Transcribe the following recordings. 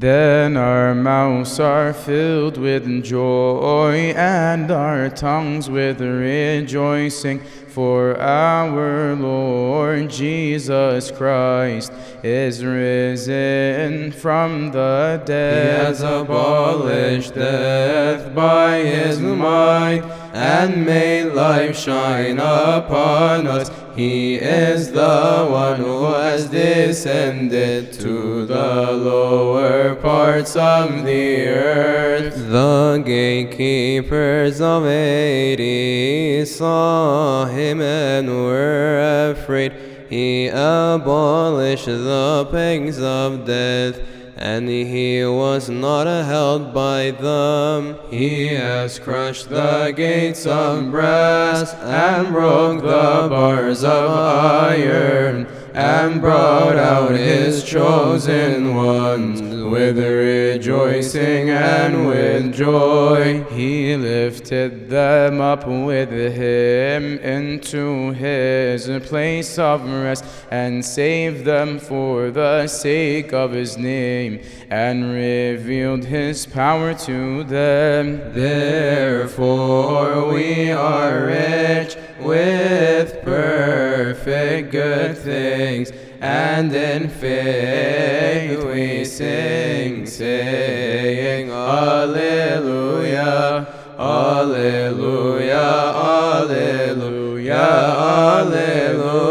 Then our mouths are filled with joy and our tongues with rejoicing. For our Lord Jesus Christ is risen from the dead. He has abolished death by his might and made life shine upon us. He is the one who has descended to the lower parts of the earth. The gatekeepers of Hades saw him and were afraid. He abolished the pangs of death and he was not held by them. He has crushed the gates of brass and broke the bars of iron and brought out his chosen ones with rejoicing and with joy. He lifted them up with him into his place of rest and saved them for the sake of his name and revealed his power to them. Therefore we are rich with perfect good things, and in faith we sing, saying, Alleluia, Alleluia, Alleluia, Alleluia,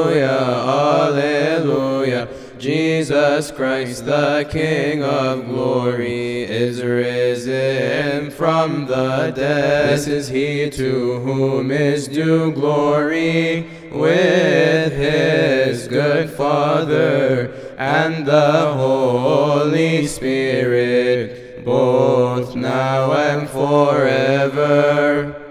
Alleluia. Jesus Christ, the King of glory, is risen from the dead. This is he to whom is due glory with his good Father and the Holy Spirit, both now and forever.